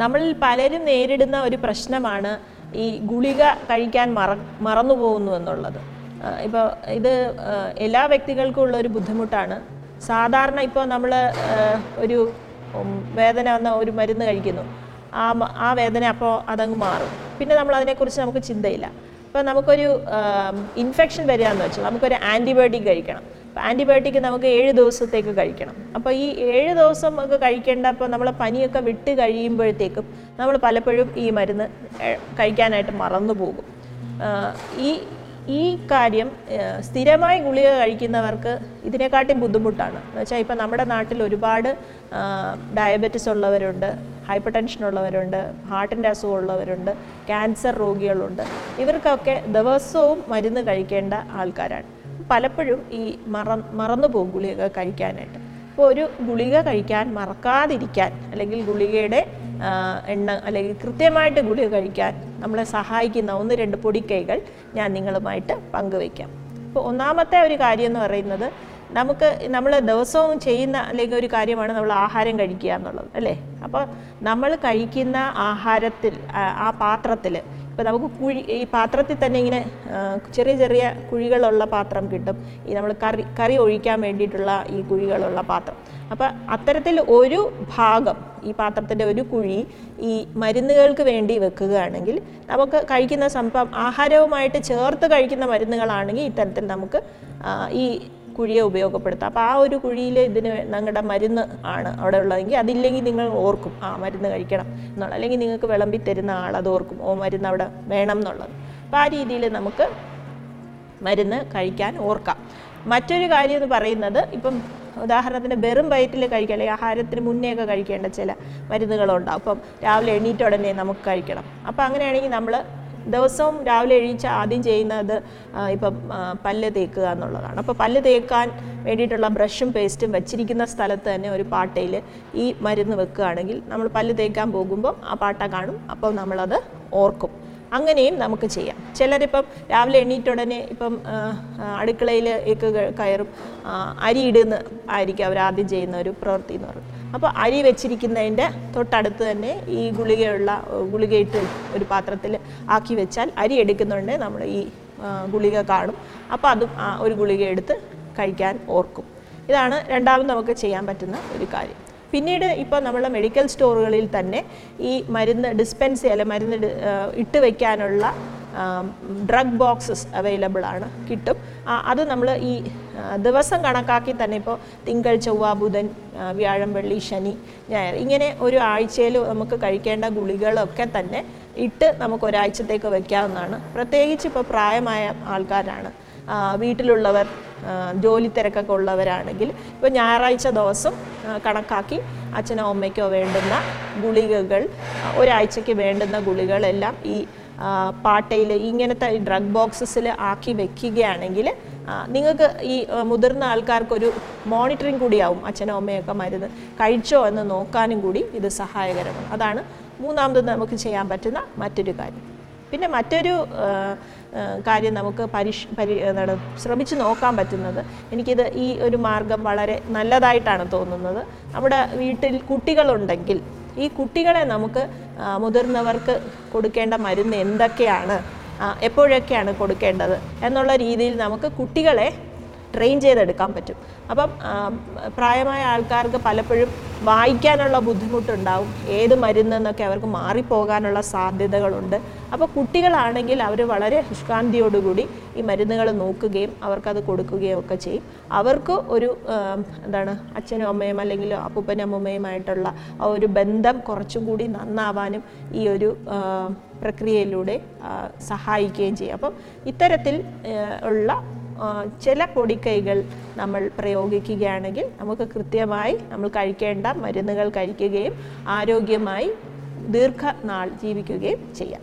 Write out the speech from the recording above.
നമ്മളിൽ പലരും നേരിടുന്ന ഒരു പ്രശ്നമാണ് ഈ ഗുളിക കഴിക്കാൻ മറ മറന്നു പോകുന്നു എന്നുള്ളത് ഇപ്പോൾ ഇത് എല്ലാ വ്യക്തികൾക്കും ഉള്ള ഒരു ബുദ്ധിമുട്ടാണ്. സാധാരണ ഇപ്പോൾ നമ്മൾ ഒരു വേദന വന്ന ഒരു മരുന്ന് കഴിക്കുന്നു. ആ ആ വേദന അപ്പോൾ അതങ്ങ് മാറും. പിന്നെ നമ്മൾ അതിനെക്കുറിച്ച് നമുക്ക് ചിന്തയില്ല. ഇപ്പോൾ നമുക്കൊരു ഇൻഫെക്ഷൻ വരികയെന്ന് വെച്ചാൽ നമുക്കൊരു ആന്റിബയോട്ടിക് കഴിക്കണം. ആന്റിബയോട്ടിക് നമുക്ക് ഏഴ് ദിവസത്തേക്ക് കഴിക്കണം. അപ്പോൾ ഈ ഏഴ് ദിവസം ഒക്കെ കഴിക്കേണ്ട അപ്പോൾ നമ്മൾ പനിയൊക്കെ വിട്ട് കഴിയുമ്പോഴത്തേക്കും നമ്മൾ പലപ്പോഴും ഈ മരുന്ന് കഴിക്കാനായിട്ട് മറന്നു പോകും. ഈ ഈ കാര്യം സ്ഥിരമായി ഗുളിക കഴിക്കുന്നവർക്ക് ഇതിനെക്കാട്ടിയും ബുദ്ധിമുട്ടാണ്. വെച്ചാൽ ഇപ്പം നമ്മുടെ നാട്ടിൽ ഒരുപാട് ഡയബറ്റിസ് ഉള്ളവരുണ്ട് ഹൈപ്പർ ടെൻഷൻ ഉള്ളവരുണ്ട് ഹാർട്ടിന്റെ അസുഖമുള്ളവരുണ്ട് ക്യാൻസർ രോഗികളുണ്ട്. ഇവർക്കൊക്കെ ദിവസവും മരുന്ന് കഴിക്കേണ്ട ആൾക്കാരാണ്. പലപ്പോഴും ഈ മറ മറന്നു പോകും ഗുളിക കഴിക്കാനായിട്ട്. അപ്പോൾ ഒരു ഗുളിക കഴിക്കാൻ മറക്കാതിരിക്കാൻ അല്ലെങ്കിൽ ഗുളികയുടെ എണ്ണ അല്ലെങ്കിൽ കൃത്യമായിട്ട് ഗുളിക കഴിക്കാൻ നമ്മളെ സഹായിക്കുന്ന ഒന്ന് രണ്ട് പൊടിക്കൈകൾ ഞാൻ നിങ്ങളുമായിട്ട് പങ്കുവയ്ക്കാം. അപ്പോൾ ഒന്നാമത്തെ ഒരു കാര്യം എന്ന് പറയുന്നത് നമുക്ക് നമ്മൾ ദിവസവും ചെയ്യുന്ന അല്ലെങ്കിൽ ഒരു കാര്യമാണ് നമ്മൾ ആഹാരം കഴിക്കുക എന്നുള്ളത് അല്ലേ? അപ്പോൾ നമ്മൾ കഴിക്കുന്ന ആഹാരത്തിൽ ആ- പാത്രത്തിൽ ഇപ്പോൾ നമുക്ക് കുഴി ഈ പാത്രത്തിൽ തന്നെ ഇങ്ങനെ ചെറിയ ചെറിയ കുഴികളുള്ള പാത്രം കിട്ടും. ഈ നമ്മൾ കറി കറി ഒഴിക്കാൻ വേണ്ടിയിട്ടുള്ള ഈ കുഴികളുള്ള പാത്രം. അപ്പോൾ അത്തരത്തിൽ ഒരു ഭാഗം ഈ പാത്രത്തിന്റെ ഒരു കുഴി ഈ മരുന്നുകൾക്ക് വേണ്ടി വെക്കുകയാണെങ്കിൽ നമുക്ക് കഴിക്കുന്ന സംഭവം ആഹാരവുമായിട്ട് ചേർത്ത് കഴിക്കുന്ന മരുന്നുകളാണെങ്കിൽ ഇത്തരത്തിൽ നമുക്ക് ഈ കുഴിയെ ഉപയോഗപ്പെടുത്താം. അപ്പോൾ ആ ഒരു കുഴിയിൽ ഇതിന് നിങ്ങളുടെ മരുന്ന് ആണ് അവിടെ ഉള്ളതെങ്കിൽ അതില്ലെങ്കിൽ നിങ്ങൾ ഓർക്കും ആ മരുന്ന് കഴിക്കണം എന്നുള്ള അല്ലെങ്കിൽ നിങ്ങൾക്ക് വിളമ്പി തരുന്ന ആൾ അത് ഓർക്കും ഓ മരുന്ന് അവിടെ വേണം എന്നുള്ളത്. അപ്പോൾ ആ രീതിയിൽ നമുക്ക് മരുന്ന് കഴിക്കാൻ ഓർക്കാം. മറ്റൊരു കാര്യം എന്ന് പറയുന്നത് ഇപ്പം ഉദാഹരണത്തിന് വെറും വയറ്റിൽ കഴിക്കുക അല്ലെങ്കിൽ ആഹാരത്തിന് മുന്നേ ഒക്കെ കഴിക്കേണ്ട ചില മരുന്നുകളുണ്ടാവും. അപ്പം രാവിലെ എണീറ്റ ഉടനെ നമുക്ക് കഴിക്കണം. അപ്പം അങ്ങനെയാണെങ്കിൽ നമ്മൾ ദിവസവും രാവിലെ എണീച്ച് ആദ്യം ചെയ്യുന്നത് ഇപ്പം പല്ല് തേക്കുക എന്നുള്ളതാണ്. അപ്പോൾ പല്ല് തേക്കാൻ വേണ്ടിയിട്ടുള്ള ബ്രഷും പേസ്റ്റും വെച്ചിരിക്കുന്ന സ്ഥലത്ത് തന്നെ ഒരു പാട്ടയിൽ ഈ മരുന്ന് വെക്കുകയാണെങ്കിൽ നമ്മൾ പല്ല് തേക്കാൻ പോകുമ്പോൾ ആ പാട്ട കാണും അപ്പോൾ നമ്മളത് ഓർക്കും. അങ്ങനെയും നമുക്ക് ചെയ്യാം. ചിലരിപ്പം രാവിലെ എണ്ണീറ്റുടനെ ഇപ്പം അടുക്കളയിൽ കയറും അരിയിടുന്ന ആയിരിക്കും അവർ ആദ്യം ചെയ്യുന്ന ഒരു പ്രവൃത്തി എന്ന് പറയുന്നത്. അപ്പോൾ അരി വെച്ചിരിക്കുന്നതിന്റെ തൊട്ടടുത്ത് തന്നെ ഈ ഗുളികയുള്ള ഗുളികയിട്ട് ഒരു പാത്രത്തിൽ ആക്കി വെച്ചാൽ അരി എടുക്കുന്നുണ്ട്. നമ്മൾ ഈ ഗുളിക കാണും. അപ്പോൾ അതും ഒരു ഗുളിക എടുത്ത് കഴിക്കാൻ ഓർക്കും. ഇതാണ് രണ്ടാമത് നമുക്ക് ചെയ്യാൻ പറ്റുന്ന ഒരു കാര്യം. പിന്നീട് ഇപ്പോൾ നമ്മൾ മെഡിക്കൽ സ്റ്റോറുകളിൽ തന്നെ ഈ മരുന്ന് ഡിസ്പെൻസ് അല്ലെ മരുന്ന് ഇട്ട് വയ്ക്കാനുള്ള ഡ്രഗ് ബോക്സസ് അവൈലബിൾ ആണ് കിട്ടും. അത് നമ്മൾ ഈ ദിവസം കണക്കാക്കി തന്നെ ഇപ്പോൾ തിങ്കൾ ചൊവ്വ ബുധൻ വ്യാഴം വെള്ളി ശനി ഞായർ ഇങ്ങനെ ഒരു ആഴ്ചയിൽ നമുക്ക് കഴിക്കേണ്ട ഗുളികളൊക്കെ തന്നെ ഇട്ട് നമുക്ക് ഒരാഴ്ചത്തേക്ക് വയ്ക്കാവുന്നതാണ് പ്രത്യേകിച്ച് ഇപ്പോൾ പ്രായമായ ആൾക്കാരാണ്. വീട്ടിലുള്ളവർ ജോലി തിരക്കൊക്കെ ഉള്ളവരാണെങ്കിൽ ഇപ്പോൾ ഞായറാഴ്ച ദിവസം കണക്കാക്കി അച്ഛനോ അമ്മയ്ക്കോ വേണ്ടുന്ന ഗുളികകൾ ഒരാഴ്ചയ്ക്ക് വേണ്ടുന്ന ഗുളികളെല്ലാം ഈ പാട്ടയിൽ ഇങ്ങനത്തെ ഡ്രഗ് ബോക്സസിൽ ആക്കി വെക്കുകയാണെങ്കിൽ നിങ്ങൾക്ക് ഈ മുതിർന്ന ആൾക്കാർക്കൊരു മോണിറ്ററിങ് കൂടിയാവും അച്ഛനോ അമ്മയൊക്കെ മരുന്ന് കഴിച്ചോ എന്ന് നോക്കാനും കൂടി ഇത് സഹായകരമാണ്. അതാണ് മൂന്നാമത് നമുക്ക് ചെയ്യാൻ പറ്റുന്ന മറ്റൊരു കാര്യം. പിന്നെ മറ്റൊരു കാര്യം നമുക്ക് പരിഷ് പരി എന്താണ് ശ്രമിച്ച് നോക്കാൻ പറ്റുന്നത്. എനിക്കിത് ഈ ഒരു മാർഗം വളരെ നല്ലതായിട്ടാണ് തോന്നുന്നത്. നമ്മുടെ വീട്ടിൽ കുട്ടികളുണ്ടെങ്കിൽ ഈ കുട്ടികളെ നമുക്ക് മുതിർന്നവർക്ക് കൊടുക്കേണ്ട മരുന്ന് എന്തൊക്കെയാണ്? എപ്പോഴൊക്കെയാണ് കൊടുക്കേണ്ടത്? എന്നുള്ള രീതിയിൽ നമുക്ക് കുട്ടികളെ ട്രെയിൻ ചെയ്തെടുക്കാൻ പറ്റും. അപ്പം പ്രായമായ ആൾക്കാർക്ക് പലപ്പോഴും വായിക്കാനുള്ള ബുദ്ധിമുട്ടുണ്ടാവും. ഏത് മരുന്നെന്നൊക്കെ അവർക്ക് മാറിപ്പോകാനുള്ള സാധ്യതകളുണ്ട്. അപ്പോൾ കുട്ടികളാണെങ്കിൽ അവർ വളരെ ശുഷ്കാന്തിയോടുകൂടി ഈ മരുന്നുകൾ നോക്കുകയും അവർക്കത് കൊടുക്കുകയും ഒക്കെ ചെയ്യും. അവർക്ക് ഒരു എന്താണ് അച്ഛനും അമ്മയും അല്ലെങ്കിൽ അപ്പൂപ്പനും അമ്മൂമ്മയുമായിട്ടുള്ള ആ ഒരു ബന്ധം കുറച്ചും കൂടി നന്നാവാനും ഈ ഒരു പ്രക്രിയയിലൂടെ സഹായിക്കുകയും ചെയ്യും. അപ്പം ഇത്തരത്തിൽ ഉള്ള ചില പൊടിക്കൈകൾ നമ്മൾ പ്രയോഗിക്കുകയാണെങ്കിൽ നമുക്ക് കൃത്യമായി നമ്മൾ കഴിക്കേണ്ട മരുന്നുകൾ കഴിക്കുകയും ആരോഗ്യമായി ദീർഘനാൾ ജീവിക്കുകയും ചെയ്യാം.